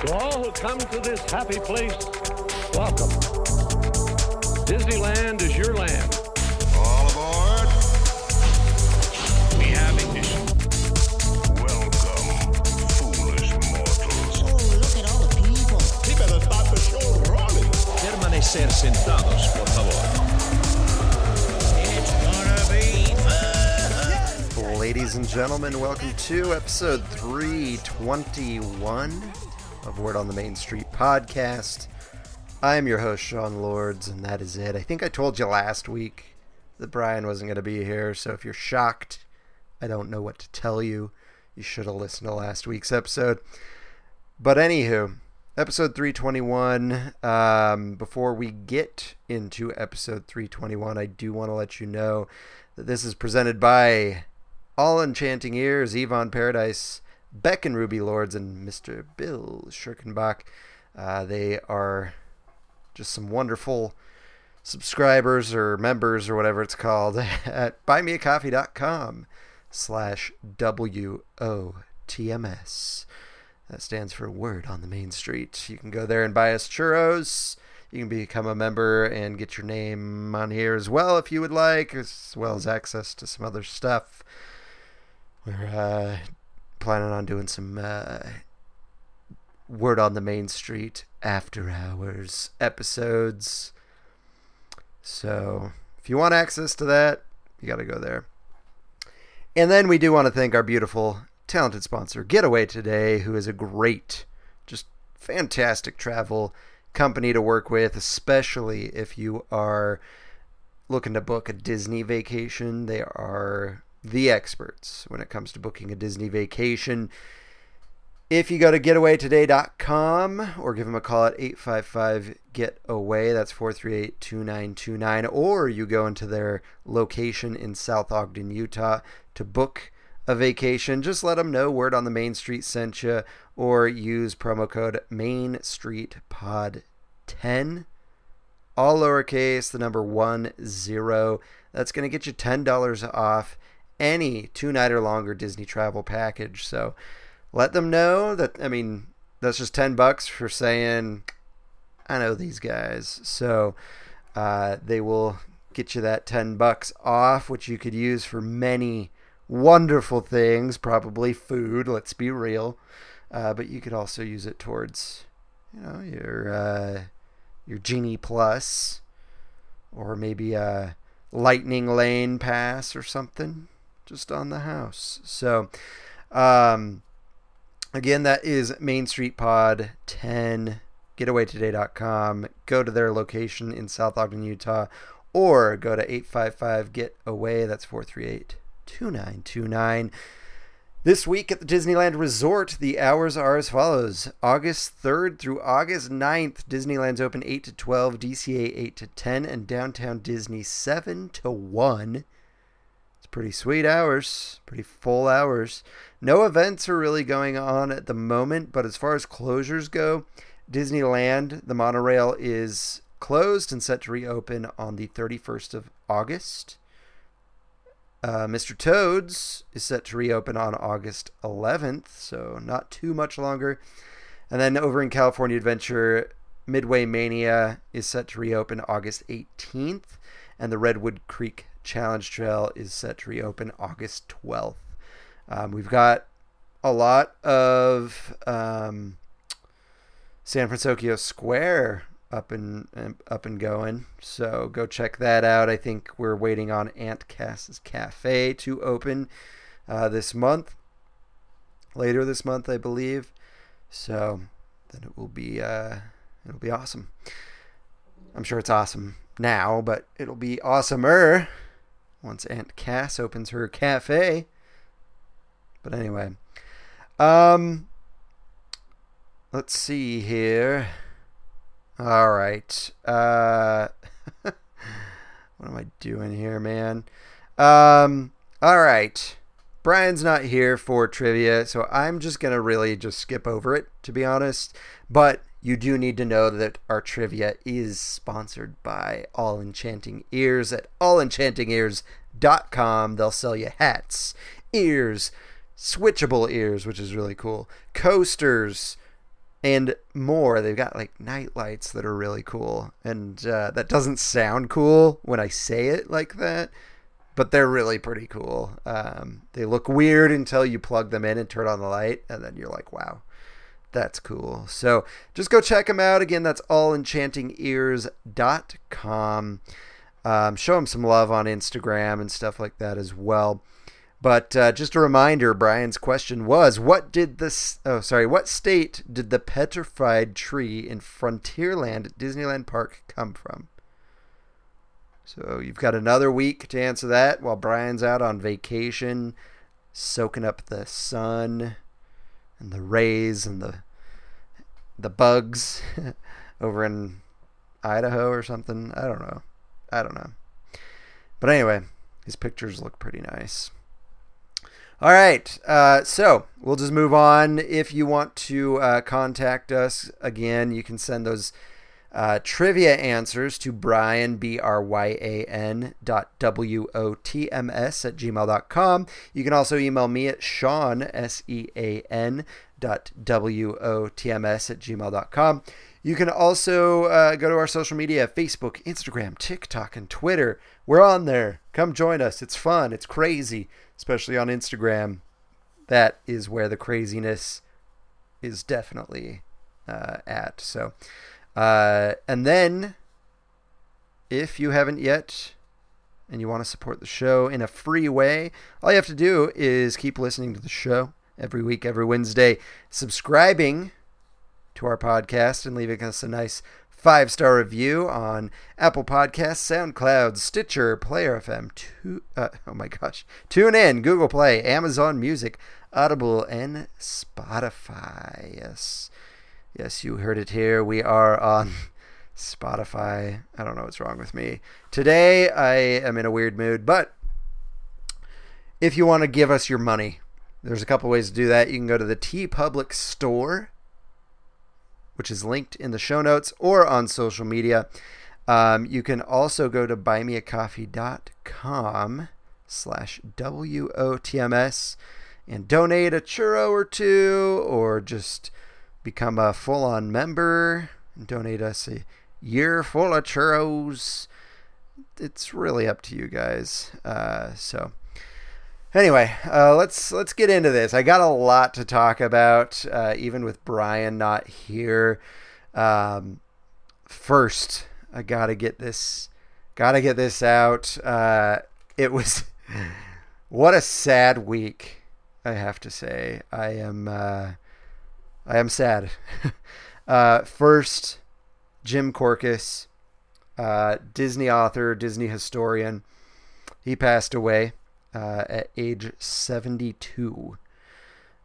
To all who come to this happy place, welcome. Disneyland is your land. All aboard. We have ignition. Welcome, foolish mortals. Oh, look at all the people. He better start the show rolling. Permanecer sentados, por favor. It's gonna be fun. Ladies and gentlemen, welcome to episode 321 of Word on the Main Street podcast. I am your host, Sean Lords, and that is it. I think I told you last week that Bryan wasn't going to be here, so if you're shocked, I don't know what to tell you. You should have listened to last week's episode. But anywho, episode 321. Um, before we get into episode 321, I do want to let you know that this is presented by All Enchanting Ears, Yvonne Paradise, Beck and Ruby Lords, and Mr. Bill Schirkenbach. Uh, they are just some wonderful subscribers or members or whatever it's called at buymeacoffee.com slash W-O-T-M-S. That stands for Word on the Main Street. You can go there and buy us churros. You can become a member and get your name on here as well if you would like, as well as access to some other stuff. We're uh, planning on doing some uh, Word on the Main Street after hours episodes. So if you want access to that, you got to go there. And then we do want to thank our beautiful, talented sponsor, Getaway Today, who is a great, just fantastic travel company to work with, especially if you are looking to book a Disney vacation. They are the experts when it comes to booking a Disney vacation. If you go to getawaytoday.com or give them a call at 855 GET-AWAY, that's 438-2929, or you go into their location in South Ogden, Utah to book a vacation, just let them know Word on the Main Street sent you or use promo code Main Street Pod 10 all lowercase, the number one zero. That's going to get you $10 off any two night or longer Disney travel package. So let them know that, I mean, that's just 10 bucks for saying, I know these guys. So uh, they will get you that 10 bucks off, which you could use for many wonderful things, probably food, let's be real. Uh, but you could also use it towards, you know, your uh, your Genie Plus, or maybe a Lightning Lane pass or something, just on the house. So, um, again, that is Main Street Pod 10. Getawaytoday.com. Go to their location in South Ogden, Utah, or go to 855 Get Away. That's 438 2929. This week at the Disneyland Resort, the hours are as follows. August 3rd through August 9th, Disneyland's open 8 to 12, DCA 8 to 10, and Downtown Disney 7 to 1. Pretty sweet hours, pretty full hours. No events are really going on at the moment, but as far as closures go, Disneyland, the monorail is closed and set to reopen on the 31st of August. Uh, Mr. Toad's is set to reopen on August 11th, so not too much longer. And then over in California Adventure, Midway Mania is set to reopen August 18th, and the Redwood Creek Challenge Trail is set to reopen August 12th. Um, we've got a lot of um, San Francisco Square up and up and going. So go check that out. I think we're waiting on Aunt Cass's Cafe to open uh, this month, later this month, I believe. So then it will be uh, it'll be awesome. I'm sure it's awesome now, but it'll be awesomer once Aunt Cass opens her cafe. But anyway, um, let's see here. All right. Uh, what am I doing here, man? Um, all right. Bryan's not here for trivia, so I'm just going to really just skip over it, to be honest. But you do need to know that our trivia is sponsored by All Enchanting Ears at allenchantingears.com. They'll sell you hats, ears, switchable ears, which is really cool, coasters, and more. They've got like night lights that are really cool, and uh, that doesn't sound cool when I say it like that, but they're really pretty cool. Um, they look weird until you plug them in and turn on the light, and then you're like, wow, that's cool. So just go check them out. Again, that's allenchantingears.com. Um, show them some love on Instagram and stuff like that as well. But uh, just a reminder, Bryan's question was, what did this? Oh, sorry, what state did the petrified tree in Frontierland at Disneyland Park come from? So you've got another week to answer that while Bryan's out on vacation, soaking up the sun and the rays and the the bugs over in Idaho or something. I don't know. I don't know. But anyway, his pictures look pretty nice. All right, uh, so we'll just move on. If you want to uh, contact us again, you can send those uh, trivia answers to Bryan, B R Y A N dot W O T M S at gmail.com. You can also email me at Sean, S E A N dot W O T M S at gmail.com. You can also uh, go to our social media Facebook, Instagram, TikTok, and Twitter. We're on there. Come join us. It's fun, it's crazy, especially on Instagram. That is where the craziness is definitely uh, at. So, uh, and then if you haven't yet and you want to support the show in a free way, all you have to do is keep listening to the show every week, every Wednesday, subscribing to our podcast and leaving us a nice five star review on Apple Podcasts, SoundCloud, Stitcher, Player FM, uh, oh my gosh, Tune in, Google Play, Amazon Music, Audible, and Spotify. Yes, yes, you heard it here. We are on Spotify. I don't know what's wrong with me. Today I am in a weird mood, but if you want to give us your money, there's a couple ways to do that. You can go to the TeePublic store which is linked in the show notes or on social media. Um, you can also go to buymeacoffee.com slash WOTMS and donate a churro or two or just become a full-on member and donate us a year full of churros. It's really up to you guys. Uh, so Anyway, uh, let's let's get into this. I got a lot to talk about, uh, even with Bryan not here. Um, first, I gotta get this, gotta get this out. Uh, it was what a sad week. I have to say, I am uh, I am sad. Uh, first, Jim Korkis, uh, Disney author, Disney historian, he passed away uh, at age 72.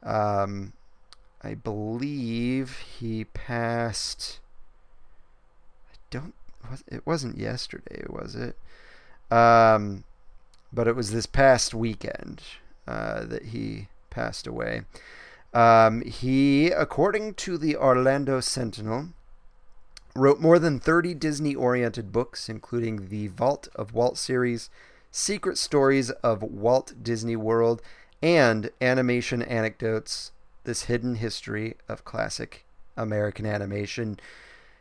Um, I believe he passed. I don't. It wasn't yesterday, was it? Um, but it was this past weekend uh, that he passed away. Um, he, according to the Orlando Sentinel, wrote more than 30 Disney oriented books, including the Vault of Walt series, Secret Stories of Walt Disney World, and Animation Anecdotes This Hidden History of Classic American Animation.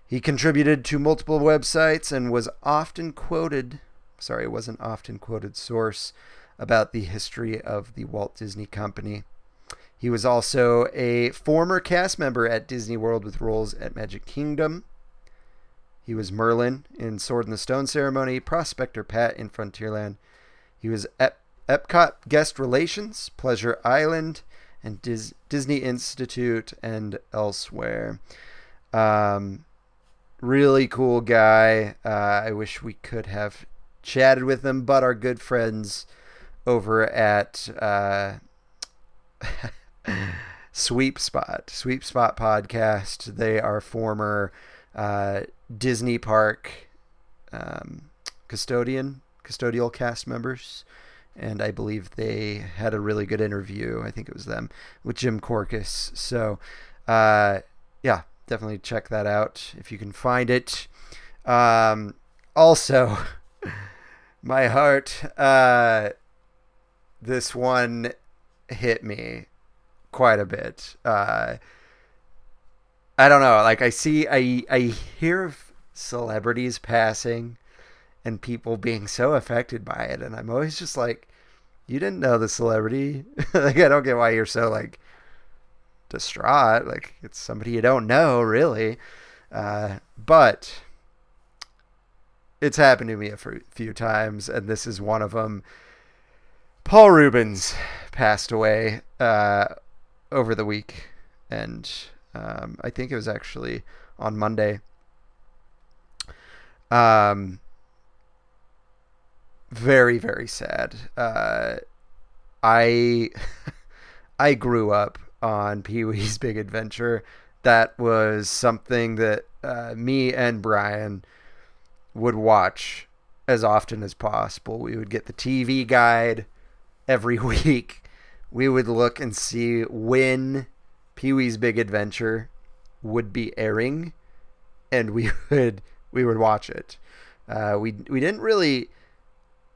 He contributed to multiple websites and was often quoted, sorry, it was an often quoted source about the history of the Walt Disney Company. He was also a former cast member at Disney World with roles at Magic Kingdom, he was Merlin in Sword in the Stone Ceremony, Prospector Pat in Frontierland. He was Ep- Epcot Guest Relations, Pleasure Island, and Dis- Disney Institute and elsewhere. Um, really cool guy. Uh, I wish we could have chatted with him, but our good friends over at uh, Sweep Spot, Sweep Spot Podcast, they are former uh, Disney Park um, custodian, custodial cast members, and I believe they had a really good interview. I think it was them with Jim Korkis. So, uh, yeah, definitely check that out if you can find it. Um, also, my heart, uh, this one hit me quite a bit. Uh, I don't know. Like I see, I I hear of celebrities passing, and people being so affected by it, and I'm always just like, you didn't know the celebrity. like I don't get why you're so like distraught. Like it's somebody you don't know, really. Uh, but it's happened to me a few times, and this is one of them. Paul Reubens passed away uh, over the week, and um, I think it was actually on Monday. Um, very very sad. Uh, I I grew up on Pee Wee's Big Adventure. That was something that uh, me and Bryan would watch as often as possible. We would get the TV guide every week. We would look and see when Pee Wee's Big Adventure would be airing, and we would we would watch it. Uh, we we didn't really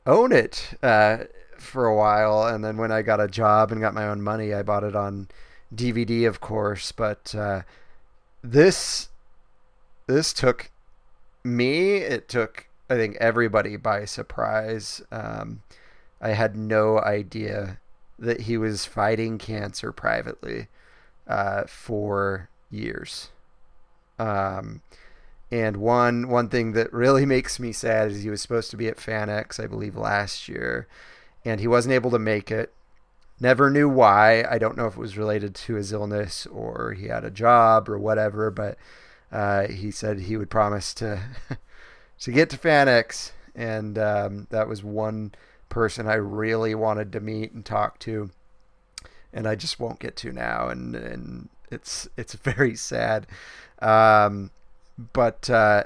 own it uh, for a while, and then when I got a job and got my own money, I bought it on DVD, of course. But uh, this this took me. It took I think everybody by surprise. Um, I had no idea that he was fighting cancer privately uh, for years. Um, and one one thing that really makes me sad is he was supposed to be at FanX, I believe, last year, and he wasn't able to make it. Never knew why. I don't know if it was related to his illness or he had a job or whatever, but uh, he said he would promise to to get to FanX, and um, that was one person I really wanted to meet and talk to, and I just won't get to now, and and it's it's very sad, um, but uh,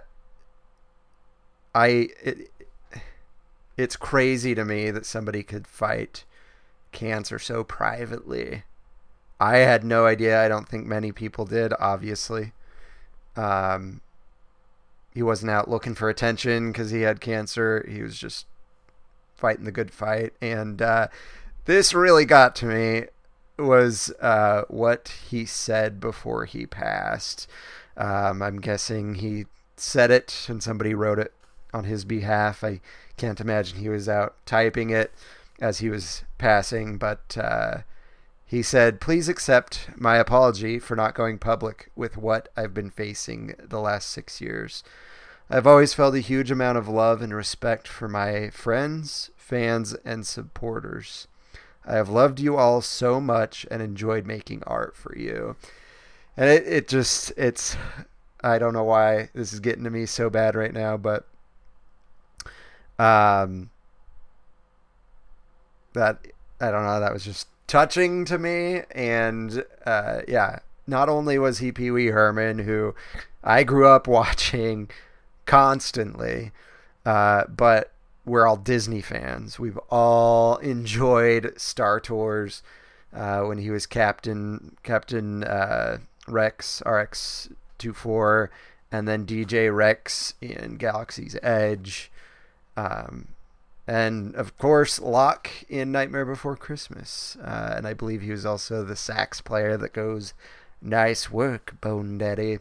I it, it's crazy to me that somebody could fight cancer so privately. I had no idea. I don't think many people did. Obviously, um, he wasn't out looking for attention because he had cancer. He was just fighting the good fight. And uh, this really got to me was uh, what he said before he passed. Um, I'm guessing he said it and somebody wrote it on his behalf. I can't imagine he was out typing it as he was passing, but uh, he said, Please accept my apology for not going public with what I've been facing the last six years. I've always felt a huge amount of love and respect for my friends, fans, and supporters. I have loved you all so much and enjoyed making art for you. And it, it just, it's, I don't know why this is getting to me so bad right now, but um, that, I don't know, that was just touching to me. And uh, yeah, not only was he Pee Wee Herman, who I grew up watching constantly, uh, but we're all Disney fans. We've all enjoyed Star Tours uh, when he was Captain Captain uh, Rex RX 24 and then DJ Rex in Galaxy's Edge. Um, and of course, Lock in Nightmare Before Christmas. Uh, and I believe he was also the sax player that goes, Nice work, Bone Daddy.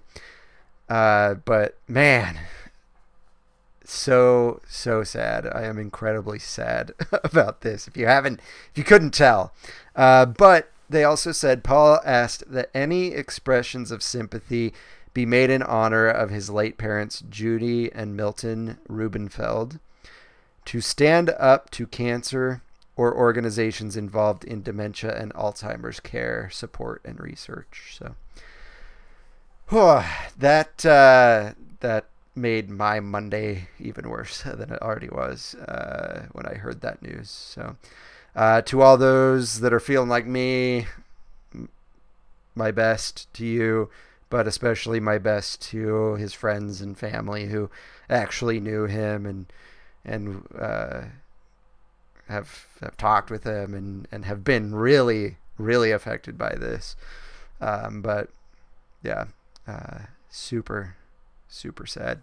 Uh, but man, so so sad. I am incredibly sad about this. If you haven't, if you couldn't tell, uh, but they also said Paul asked that any expressions of sympathy be made in honor of his late parents Judy and Milton Rubenfeld, to stand up to cancer or organizations involved in dementia and Alzheimer's care, support, and research. So. that uh, that made my Monday even worse than it already was uh, when I heard that news. So, uh, to all those that are feeling like me, my best to you, but especially my best to his friends and family who actually knew him and and uh, have have talked with him and and have been really really affected by this. Um, but yeah, uh, super super sad.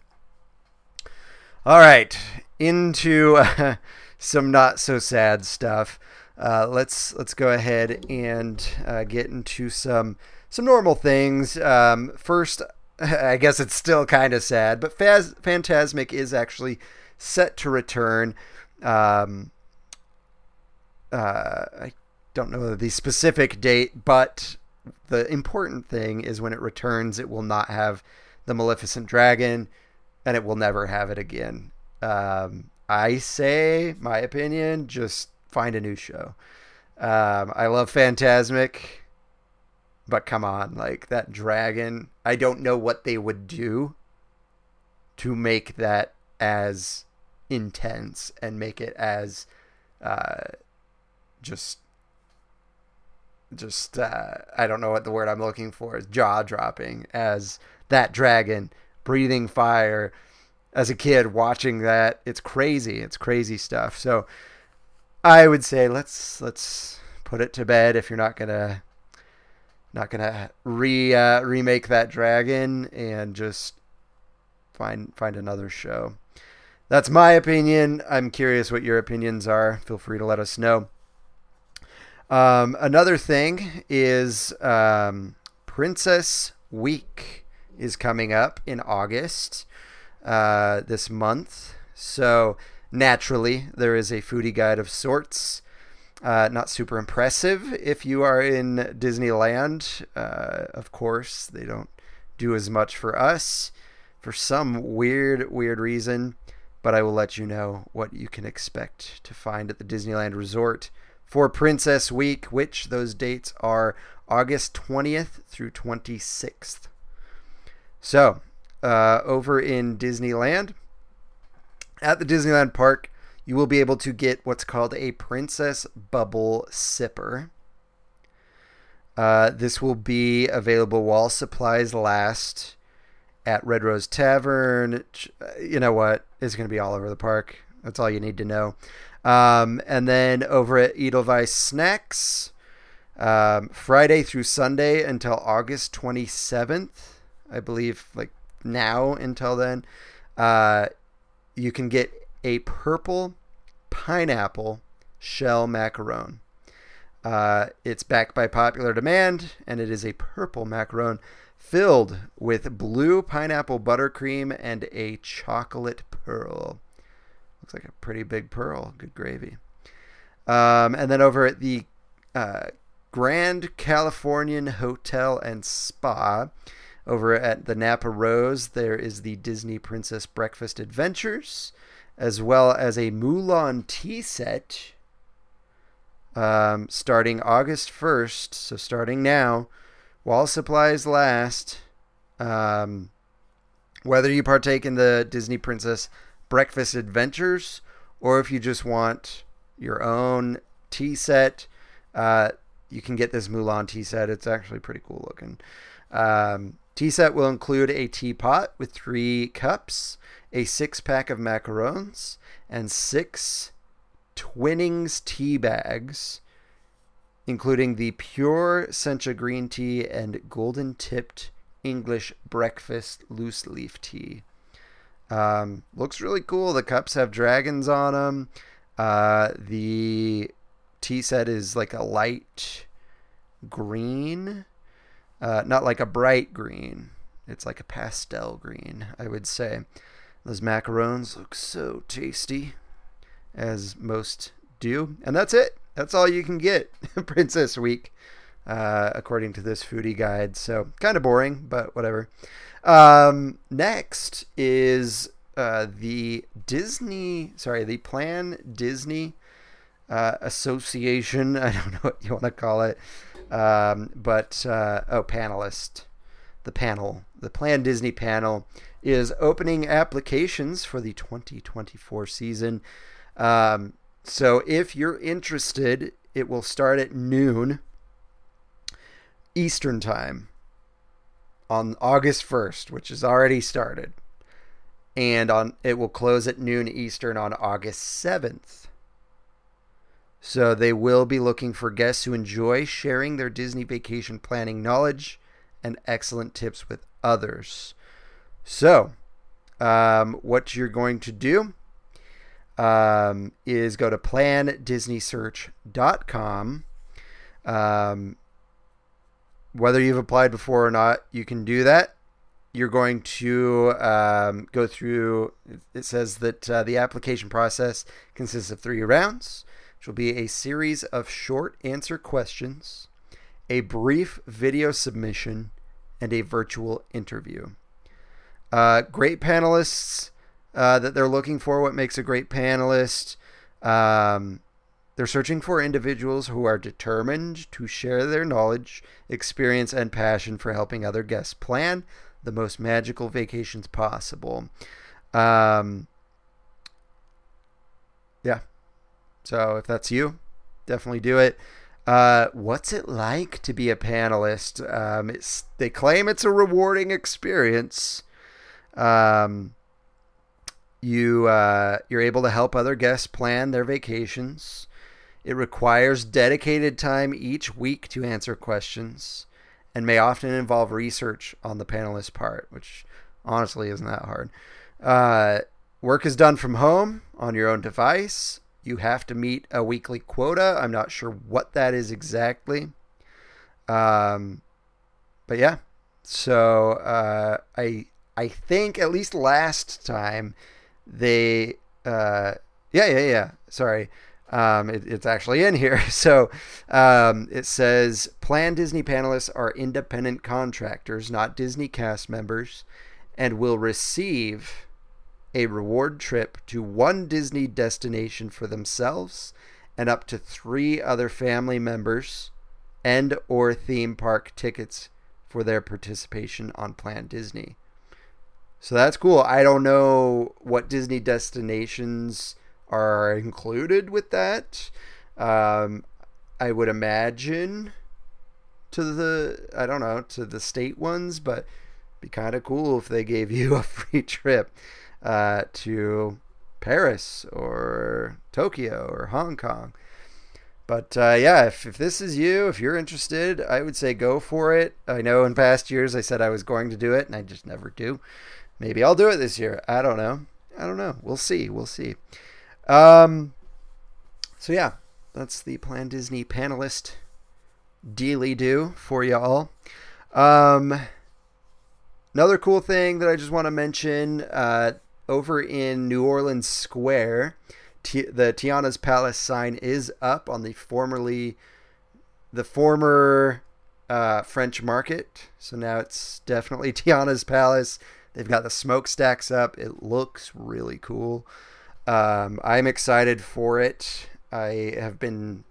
All right, into uh, some not so sad stuff. uh, let's let's go ahead and uh, get into some some normal things. Um, first, I guess it's still kind of sad, but Fantasmic is actually set to return. Um, uh, I don't know the specific date, but the important thing is when it returns, it will not have the Maleficent Dragon, and it will never have it again. Um, I say, my opinion, just find a new show. Um, I love Fantasmic, but come on, like that dragon. I don't know what they would do to make that as intense and make it as uh, just just uh, I don't know what the word I'm looking for is jaw dropping as that dragon breathing fire as a kid watching that it's crazy. It's crazy stuff. So I would say let's let's put it to bed if you're not gonna not gonna re uh, remake that dragon and just find find another show. That's my opinion. I'm curious what your opinions are. Feel free to let us know. Um, another thing is um, Princess Week is coming up in August uh, this month. So naturally, there is a foodie guide of sorts. Uh, not super impressive if you are in Disneyland. Uh, of course, they don't do as much for us for some weird, weird reason. But I will let you know what you can expect to find at the Disneyland Resort for Princess Week, which those dates are August 20th through 26th. So, uh, over in Disneyland, at the Disneyland Park, you will be able to get what's called a Princess Bubble Sipper. Uh, this will be available while supplies last at Red Rose Tavern. You know what? It's going to be all over the park. That's all you need to know. Um, and then over at Edelweiss Snacks, um, Friday through Sunday until August 27th, I believe, like now until then, uh, you can get a purple pineapple shell macaron. Uh, it's backed by popular demand, and it is a purple macaron filled with blue pineapple buttercream and a chocolate pearl. Looks like a pretty big pearl. Good gravy. Um, and then over at the uh, Grand Californian Hotel and Spa, over at the Napa Rose, there is the Disney Princess Breakfast Adventures, as well as a Mulan tea set um, starting August 1st. So, starting now, while supplies last, um, whether you partake in the Disney Princess Breakfast Adventures or if you just want your own tea set, uh, you can get this Mulan tea set. It's actually pretty cool looking. Um, tea set will include a teapot with three cups, a six pack of macarons, and six Twinings tea bags, including the pure sencha green tea and golden tipped English breakfast loose leaf tea. Um, looks really cool. The cups have dragons on them. Uh, the tea set is like a light green, uh, not like a bright green. It's like a pastel green, I would say. Those macarons look so tasty, as most do. And that's it. That's all you can get Princess Week, uh, according to this foodie guide. So kind of boring, but whatever. Um, next is uh, the Disney, sorry, the Plan Disney uh, Association. I don't know what you want to call it, um, but uh, oh, panelist, the panel, the Plan Disney panel is opening applications for the 2024 season. Um, so if you're interested, it will start at noon Eastern time on August 1st, which is already started. And on it will close at noon Eastern on August 7th. So they will be looking for guests who enjoy sharing their Disney vacation planning knowledge and excellent tips with others. So, um, what you're going to do um, is go to plandisneysearch.com. Um, whether you've applied before or not, you can do that. You're going to um, go through, it says that uh, the application process consists of three rounds, which will be a series of short answer questions, a brief video submission, and a virtual interview. Uh, great panelists uh, that they're looking for. What makes a great panelist? Um, they're searching for individuals who are determined to share their knowledge, experience, and passion for helping other guests plan the most magical vacations possible. Um, yeah. So if that's you, definitely do it. Uh, what's it like to be a panelist? Um, it's, they claim it's a rewarding experience. Um, you uh, you're able to help other guests plan their vacations. It requires dedicated time each week to answer questions, and may often involve research on the panelist part, which honestly isn't that hard. Uh, work is done from home on your own device. You have to meet a weekly quota. I'm not sure what that is exactly. Um, but yeah, so uh, I I think at least last time they uh, yeah yeah yeah sorry um, it, it's actually in here so um, it says plan disney panelists are independent contractors not disney cast members and will receive a reward trip to one disney destination for themselves and up to three other family members and or theme park tickets for their participation on plan disney so that's cool. I don't know what Disney destinations are included with that. Um, I would imagine to the I don't know to the state ones, but be kind of cool if they gave you a free trip uh, to Paris or Tokyo or Hong Kong. But uh, yeah, if, if this is you, if you're interested, I would say go for it. I know in past years I said I was going to do it, and I just never do. Maybe I'll do it this year. I don't know. I don't know. We'll see. We'll see. Um, so yeah, that's the Plan Disney panelist dealy do for y'all. Um, another cool thing that I just want to mention uh, over in New Orleans Square, T- the Tiana's Palace sign is up on the formerly the former uh, French Market. So now it's definitely Tiana's Palace. They've got the smokestacks up. It looks really cool. Um, I'm excited for it. I have been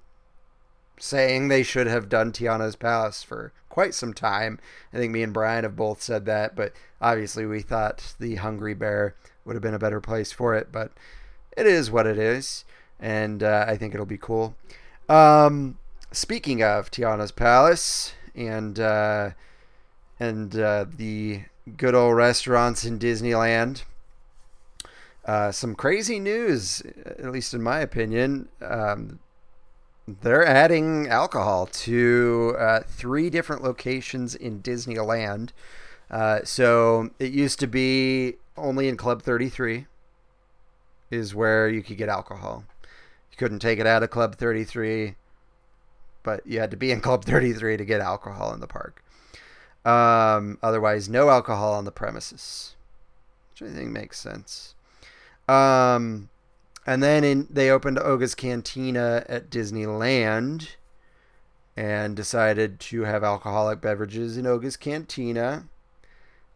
saying they should have done Tiana's Palace for quite some time. I think me and Bryan have both said that, but obviously we thought the Hungry Bear would have been a better place for it, but it is what it is, and uh, I think it'll be cool. Um, speaking of Tiana's Palace and uh, and uh, the good old restaurants in Disneyland. Uh, some crazy news, at least in my opinion. Um, they're adding alcohol to uh, three different locations in Disneyland. Uh, so it used to be only in Club 33 is where you could get alcohol. You couldn't take it out of Club 33, but you had to be in Club 33 to get alcohol in the park. Um, otherwise, no alcohol on the premises, which I think makes sense. Um, and then in, they opened Oga's Cantina at Disneyland and decided to have alcoholic beverages in Oga's Cantina.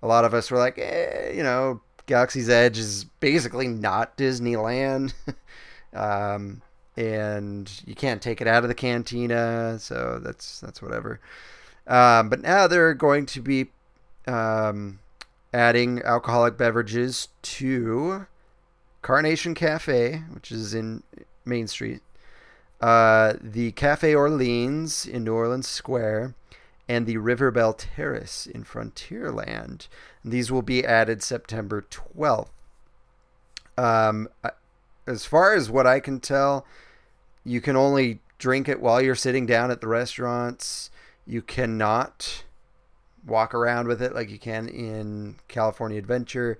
A lot of us were like, eh, you know, Galaxy's Edge is basically not Disneyland. um, and you can't take it out of the cantina, so that's that's whatever. Um, but now they're going to be um, adding alcoholic beverages to Carnation Cafe, which is in Main Street, uh, the Cafe Orleans in New Orleans Square, and the River Belle Terrace in Frontierland. These will be added September 12th. Um, as far as what I can tell, you can only drink it while you're sitting down at the restaurants. You cannot walk around with it like you can in California Adventure,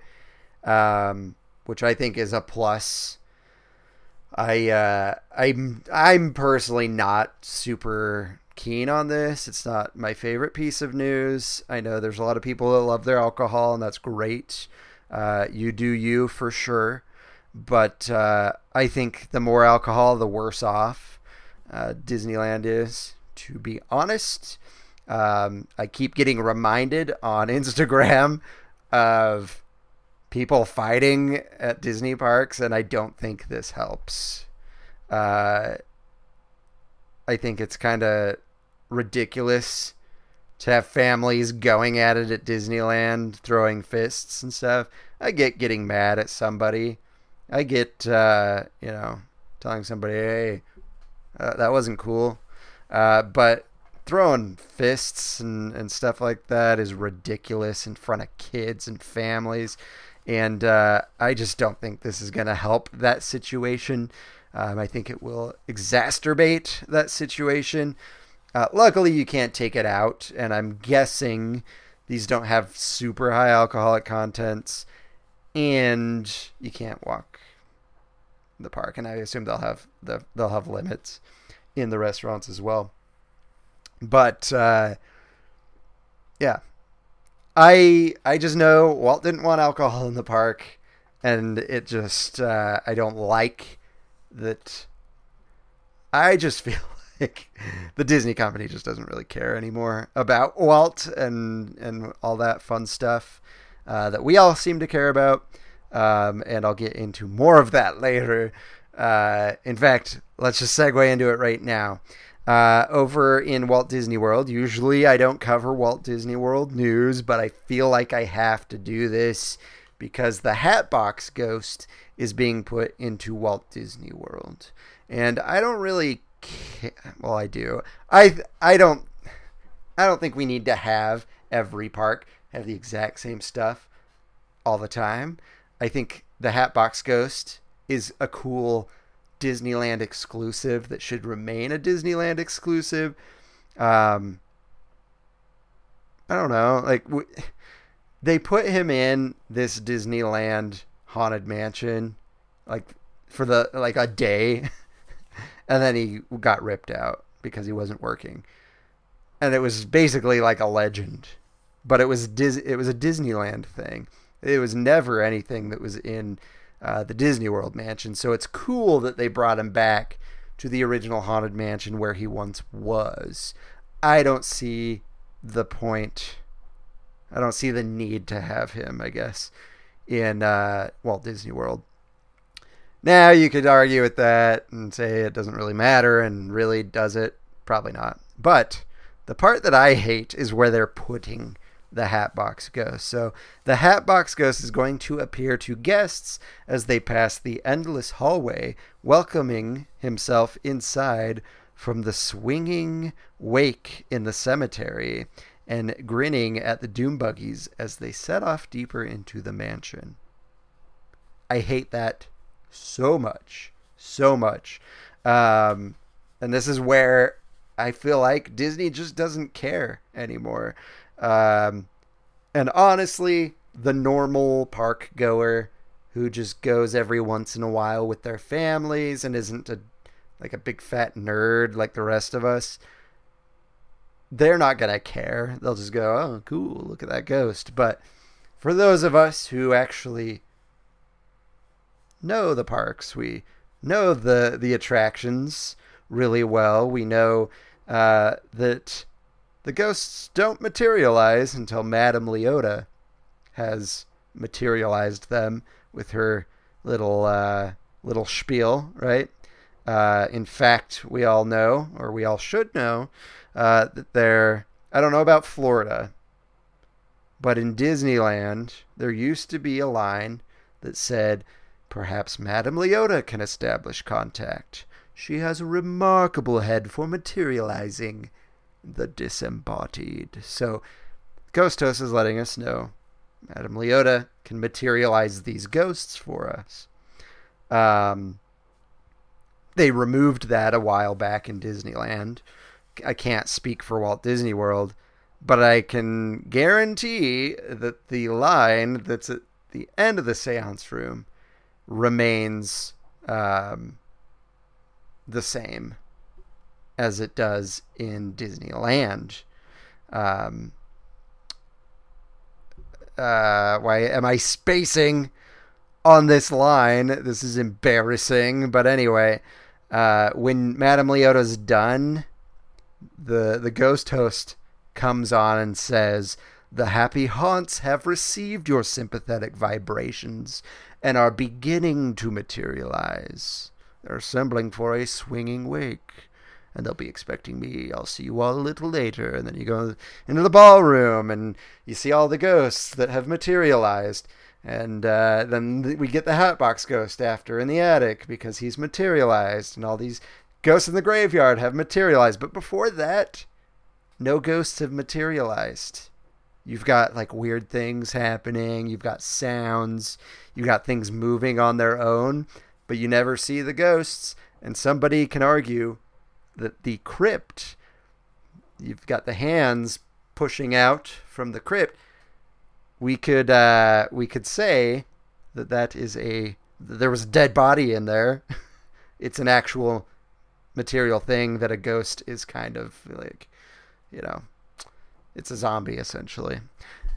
um, which I think is a plus. I uh, I'm I'm personally not super keen on this. It's not my favorite piece of news. I know there's a lot of people that love their alcohol, and that's great. Uh, you do you for sure, but uh, I think the more alcohol, the worse off uh, Disneyland is. To be honest, um, I keep getting reminded on Instagram of people fighting at Disney parks, and I don't think this helps. I think it's kind of ridiculous to have families going at it at Disneyland, throwing fists and stuff. I get getting mad at somebody. I get, uh, you know, telling somebody, hey, uh, that wasn't cool. Uh, but throwing fists and, and stuff like that is ridiculous in front of kids and families and uh, I just don't think this is going to help that situation. Um, I think it will exacerbate that situation. Uh, luckily, you can't take it out, and I'm guessing these don't have super high alcoholic contents, and you can't walk the park. And I assume they'll have the they'll have limits in the restaurants as well. But uh, yeah, I I just know Walt didn't want alcohol in the park, and it just uh, I don't like that. I just feel like the Disney company just doesn't really care anymore about Walt and and all that fun stuff uh, that we all seem to care about. Um, and I'll get into more of that later. Uh, in fact, let's just segue into it right now uh, over in Walt Disney World. Usually I don't cover Walt Disney World news, but I feel like I have to do this because the Hatbox Ghost is being put into Walt Disney World. And I don't really care. Well, I do. I I don't I don't think we need to have every park have the exact same stuff all the time. I think the Hatbox Ghost is a cool Disneyland exclusive that should remain a Disneyland exclusive. Um, I don't know. Like w- they put him in this Disneyland haunted mansion, like for the like a day, and then he got ripped out because he wasn't working, and it was basically like a legend, but it was Dis- it was a Disneyland thing. It was never anything that was in uh, the Disney World mansion. So it's cool that they brought him back to the original Haunted Mansion where he once was. I don't see the point. I don't see the need to have him, I guess, in uh, Walt Disney World. Now, you could argue with that and say it doesn't really matter, and really does it? Probably not. But the part that I hate is where they're putting the Hatbox Ghost. So the Hatbox Ghost is going to appear to guests as they pass the endless hallway, welcoming himself inside from the swinging wake in the cemetery and grinning at the doom buggies as they set off deeper into the mansion. I hate that so much, so much. Um, and this is where I feel like Disney just doesn't care anymore. Um, and honestly, the normal park goer who just goes every once in a while with their families and isn't a like a big fat nerd like the rest of us, they're not gonna care. They'll just go, "Oh, cool! Look at that ghost." But for those of us who actually know the parks, we know the the attractions really well. We know uh, that the ghosts don't materialize until Madame Leota has materialized them with her little uh, little spiel, right? Uh, in fact, we all know, or we all should know, uh, that there. I don't know about Florida, but in Disneyland, there used to be a line that said, "Perhaps Madame Leota can establish contact. She has a remarkable head for materializing." the disembodied. So Ghost Host is letting us know Madame Leota can materialize these ghosts for us. Um, they removed that a while back in Disneyland. I can't speak for Walt Disney World, but I can guarantee that the line that's at the end of the seance room remains um, the same as it does in Disneyland. Um, uh, why am I spacing on this line? This is embarrassing. But anyway, uh, when Madame Leota's done, the the ghost host comes on and says, "The happy haunts have received your sympathetic vibrations and are beginning to materialize. They're assembling for a swinging wake." and they'll be expecting me. I'll see you all a little later. And then you go into the ballroom and you see all the ghosts that have materialized. And uh, then we get the Hatbox Ghost after in the attic because he's materialized, and all these ghosts in the graveyard have materialized. But before that, no ghosts have materialized. You've got like weird things happening, you've got sounds, you've got things moving on their own, but you never see the ghosts. And somebody can argue that the crypt you've got the hands pushing out from the crypt we could uh, we could say that that is a there was a dead body in there it's an actual material thing that a ghost is kind of like you know it's a zombie essentially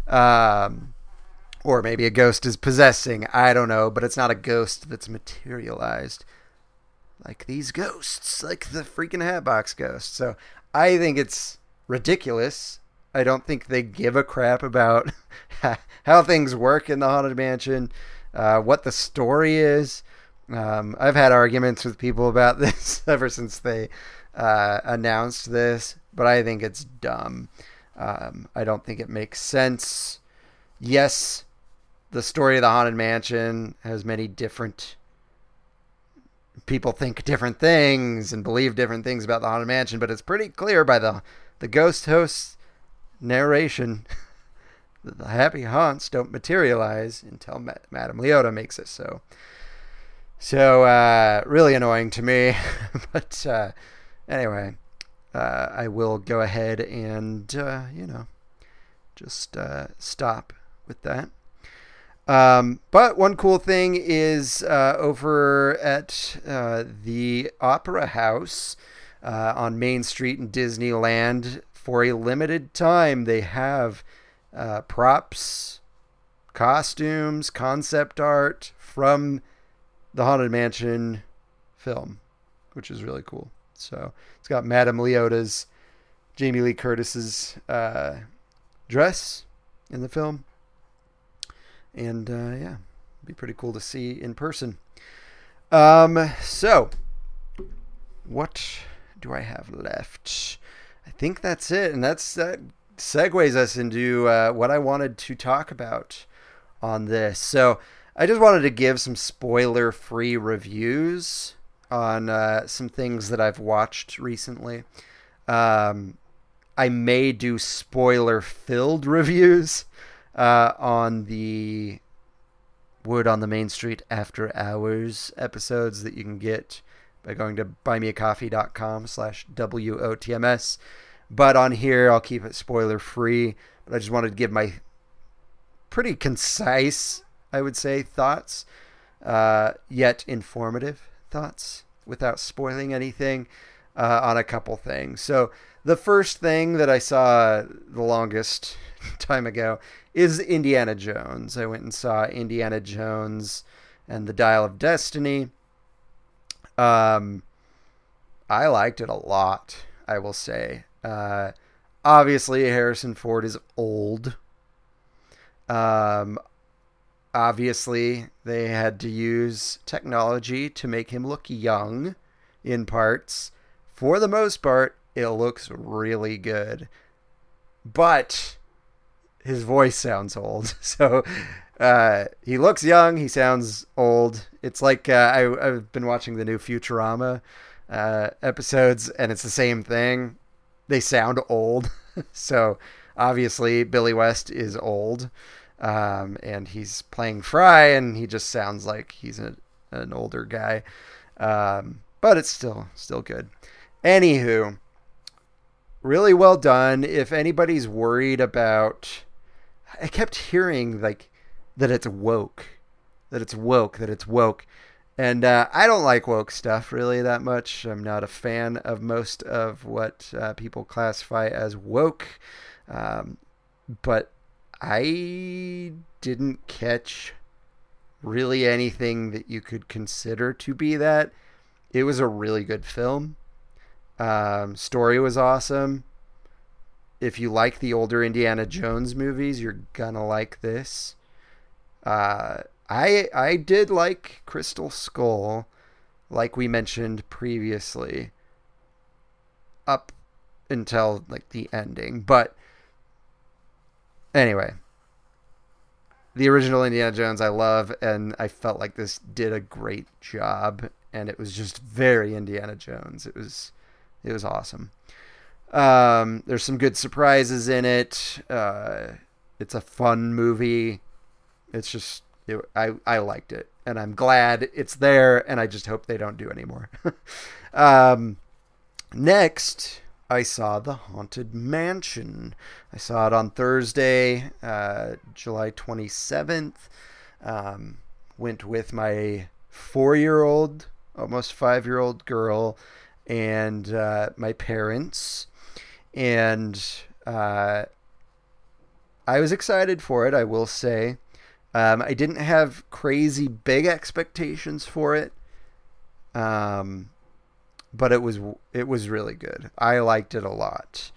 um, or maybe a ghost is possessing i don't know but it's not a ghost that's materialized like these ghosts, like the freaking Hatbox Ghost. So I think it's ridiculous. I don't think they give a crap about how things work in the Haunted Mansion, uh, what the story is. Um, I've had arguments with people about this ever since they uh, announced this, but I think it's dumb. Um, I don't think it makes sense. Yes, the story of the Haunted Mansion has many different people think different things and believe different things about the haunted mansion, but it's pretty clear by the the ghost host's narration the happy haunts don't materialize until Ma- Madame Leota makes it so. So uh, really annoying to me, but uh, anyway, uh, I will go ahead and uh, you know just uh, stop with that. Um, but one cool thing is uh, over at uh, the Opera House uh, on Main Street in Disneyland, for a limited time, they have uh, props, costumes, concept art from the Haunted Mansion film, which is really cool. So it's got Madame Leota's, Jamie Lee Curtis's uh, dress in the film and uh, yeah, be pretty cool to see in person. Um, so what do I have left? I think that's it, and that's that segues us into uh, what I wanted to talk about on this. So I just wanted to give some spoiler-free reviews on uh, some things that I've watched recently. Um, I may do spoiler-filled reviews uh, on the Word on the Main Street After Hours episodes that you can get by going to buymeacoffee.com slash WOTMS. But on here, I'll keep it spoiler free. But I just wanted to give my pretty concise, I would say, thoughts, uh, yet informative thoughts without spoiling anything uh, on a couple things. So the first thing that I saw the longest time ago is Indiana Jones. I went and saw Indiana Jones and the Dial of Destiny. Um, I liked it a lot. I will say. Uh, obviously, Harrison Ford is old. Um, obviously, they had to use technology to make him look young in parts. For the most part, it looks really good. But his voice sounds old. So uh, he looks young. He sounds old. It's like uh, I, have been watching the new Futurama uh, episodes, and it's the same thing. They sound old. so obviously, Billy West is old, um, and he's playing Fry, and he just sounds like he's a, an older guy. Um, but it's still still good. Anywho, really well done. If anybody's worried about I kept hearing like that it's woke, that it's woke, that it's woke. And uh, I don't like woke stuff really that much. I'm not a fan of most of what uh, people classify as woke. Um, but I didn't catch really anything that you could consider to be that. It was a really good film. Um, story was awesome. If you like the older Indiana Jones movies, you're gonna like this. Uh, I I did like Crystal Skull, like we mentioned previously. Up until like the ending, but anyway, the original Indiana Jones I love, and I felt like this did a great job, and it was just very Indiana Jones. It was it was awesome. Um, there's some good surprises in it. Uh, it's a fun movie. It's just it, I I liked it, and I'm glad it's there. And I just hope they don't do anymore. um, next, I saw the Haunted Mansion. I saw it on Thursday, uh, July 27th. Um, went with my four-year-old, almost five-year-old girl, and uh, my parents, and uh, I was excited for it. I will say. Um, I didn't have crazy big expectations for it, um, but it was it was really good. I liked it a lot.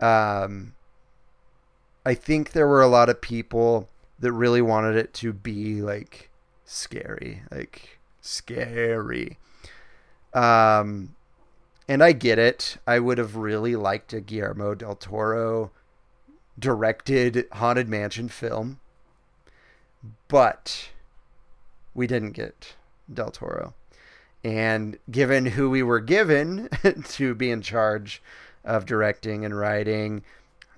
Um, I think there were a lot of people that really wanted it to be like scary, like scary. Um, and I get it. I would have really liked a Guillermo del Toro directed Haunted Mansion film but we didn't get Del Toro. And given who we were given to be in charge of directing and writing,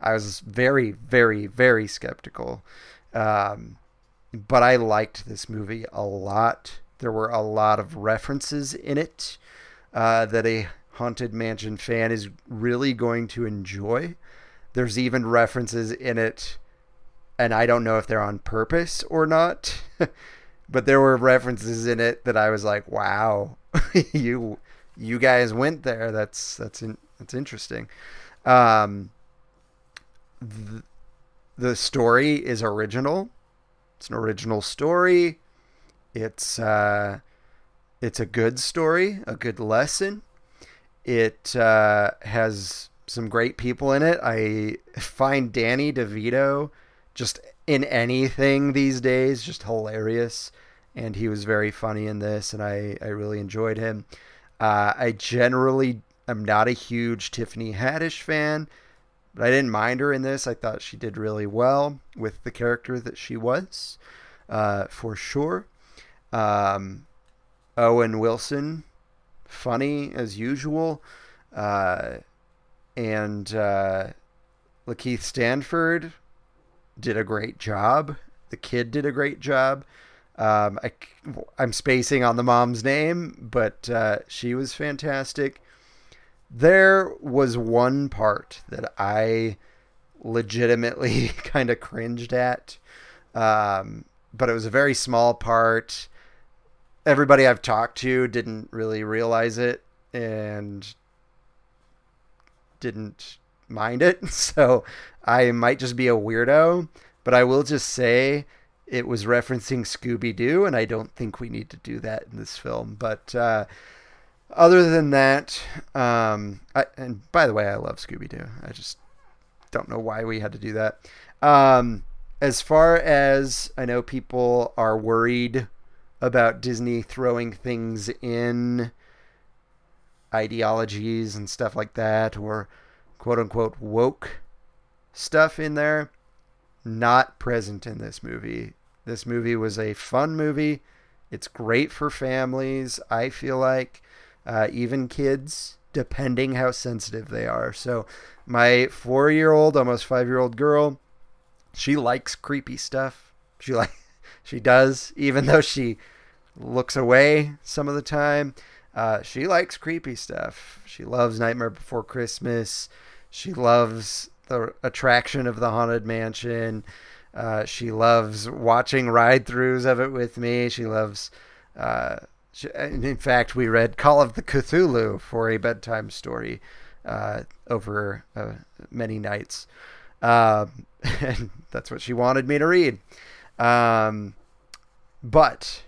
I was very, very, very skeptical. Um, but I liked this movie a lot. There were a lot of references in it uh, that a Haunted Mansion fan is really going to enjoy. There's even references in it and I don't know if they're on purpose or not, but there were references in it that I was like, "Wow, you you guys went there. That's that's in, that's interesting." Um, the, the story is original. It's an original story. It's uh, it's a good story, a good lesson. It uh, has some great people in it. I find Danny DeVito just in anything these days, just hilarious. And he was very funny in this, and I, I really enjoyed him. Uh, I generally am not a huge Tiffany Haddish fan, but I didn't mind her in this. I thought she did really well with the character that she was, uh, for sure. Um, Owen Wilson, funny as usual. Uh, and uh, Lakeith Stanfield, did a great job. The kid did a great job. Um, I, I'm spacing on the mom's name, but uh, she was fantastic. There was one part that I legitimately kind of cringed at, um, but it was a very small part. Everybody I've talked to didn't really realize it and didn't mind it. So I might just be a weirdo, but I will just say it was referencing Scooby Doo, and I don't think we need to do that in this film. But uh, other than that, um, I, and by the way, I love Scooby Doo. I just don't know why we had to do that. Um, as far as I know, people are worried about Disney throwing things in ideologies and stuff like that, or quote unquote woke stuff in there not present in this movie. This movie was a fun movie. It's great for families, I feel like, uh, even kids, depending how sensitive they are. So, my four year old, almost five year old girl, she likes creepy stuff. She like she does, even though she looks away some of the time. Uh, she likes creepy stuff. She loves Nightmare Before Christmas. She loves the attraction of the haunted mansion. Uh, she loves watching ride throughs of it with me. She loves uh, Sh- and In fact, we read Call of the Cthulhu for a bedtime story uh, over uh, many nights. Um, and that's what she wanted me to read. Um, but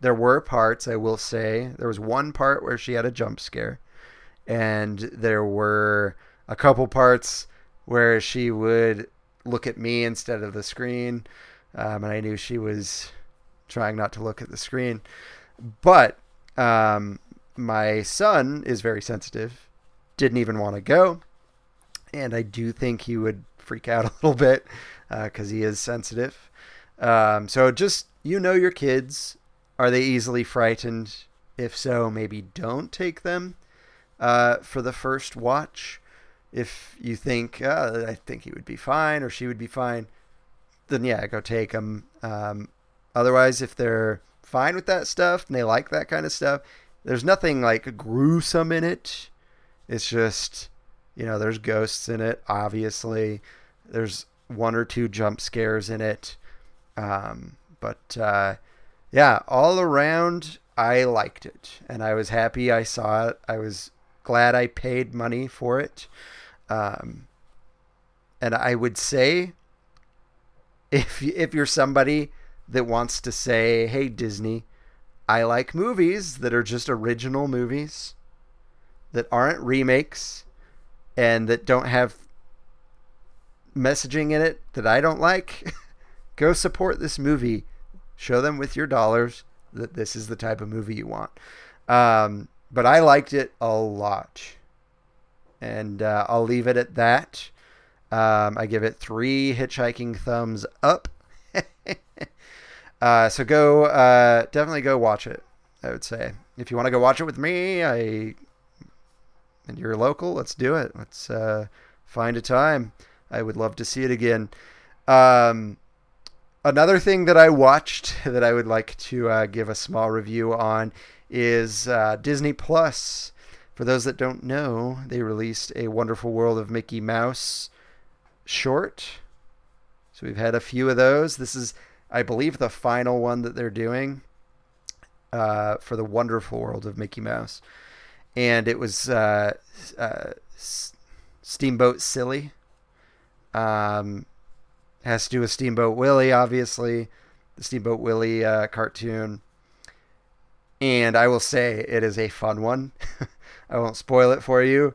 there were parts, I will say. There was one part where she had a jump scare, and there were a couple parts where she would look at me instead of the screen. Um, and I knew she was trying not to look at the screen. But um, my son is very sensitive, didn't even want to go. And I do think he would freak out a little bit because he is sensitive. Um, so just, you know, your kids. Are they easily frightened? If so, maybe don't take them uh, for the first watch. If you think, uh, I think he would be fine or she would be fine, then yeah, go take them. Um, otherwise, if they're fine with that stuff and they like that kind of stuff, there's nothing like gruesome in it. It's just, you know, there's ghosts in it, obviously. There's one or two jump scares in it. Um, but uh, yeah, all around, I liked it. And I was happy I saw it. I was glad I paid money for it. Um, and I would say if if you're somebody that wants to say, "Hey Disney, I like movies that are just original movies that aren't remakes and that don't have messaging in it that I don't like, go support this movie. Show them with your dollars that this is the type of movie you want." Um, but I liked it a lot. And uh, I'll leave it at that. Um, I give it three hitchhiking thumbs up. uh, so go, uh, definitely go watch it. I would say if you want to go watch it with me, I and you're local, let's do it. Let's uh, find a time. I would love to see it again. Um, another thing that I watched that I would like to uh, give a small review on is uh, Disney Plus. For those that don't know, they released a Wonderful World of Mickey Mouse short. So we've had a few of those. This is, I believe, the final one that they're doing uh, for the Wonderful World of Mickey Mouse. And it was uh, uh, Steamboat Silly. Um, has to do with Steamboat Willie, obviously, the Steamboat Willie uh, cartoon. And I will say it is a fun one. I won't spoil it for you,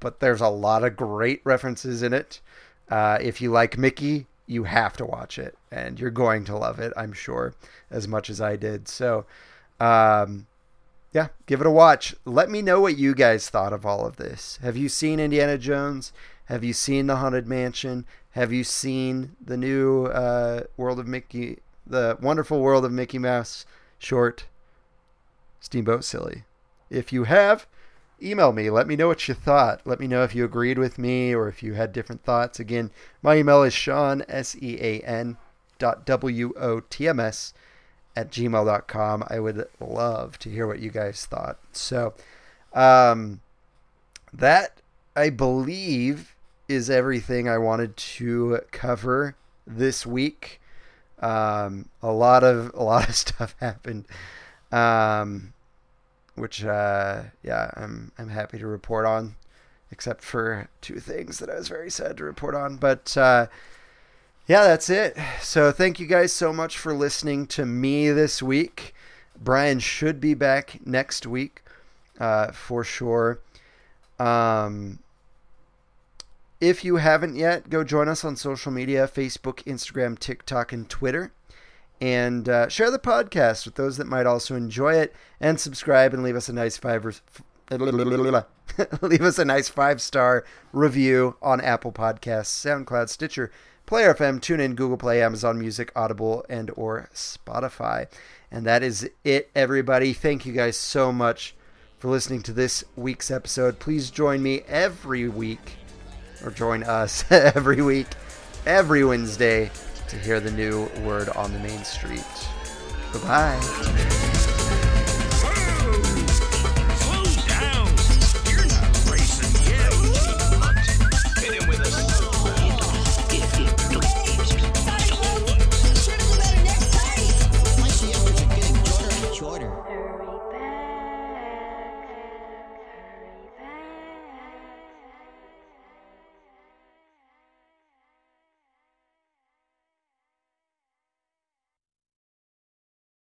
but there's a lot of great references in it. Uh, if you like Mickey, you have to watch it, and you're going to love it, I'm sure, as much as I did. So, um, yeah, give it a watch. Let me know what you guys thought of all of this. Have you seen Indiana Jones? Have you seen The Haunted Mansion? Have you seen the new uh, World of Mickey, the Wonderful World of Mickey Mouse short, Steamboat Silly? If you have, email me. Let me know what you thought. Let me know if you agreed with me or if you had different thoughts. Again, my email is Sean, S E A N dot W O T M S at gmail.com. I would love to hear what you guys thought. So, um, that I believe is everything I wanted to cover this week. Um, a lot of a lot of stuff happened. Um, which uh, yeah, I'm I'm happy to report on, except for two things that I was very sad to report on. But uh, yeah, that's it. So thank you guys so much for listening to me this week. Bryan should be back next week uh, for sure. Um, if you haven't yet, go join us on social media Facebook, Instagram, TikTok, and Twitter and uh, share the podcast with those that might also enjoy it and subscribe and leave us a nice five leave us a nice five star review on Apple Podcasts, SoundCloud, Stitcher, Player FM, TuneIn, Google Play, Amazon Music, Audible, and or Spotify. And that is it, everybody. Thank you guys so much for listening to this week's episode. Please join me every week, or join us every week, every Wednesday to hear the new word on the main street. Bye bye.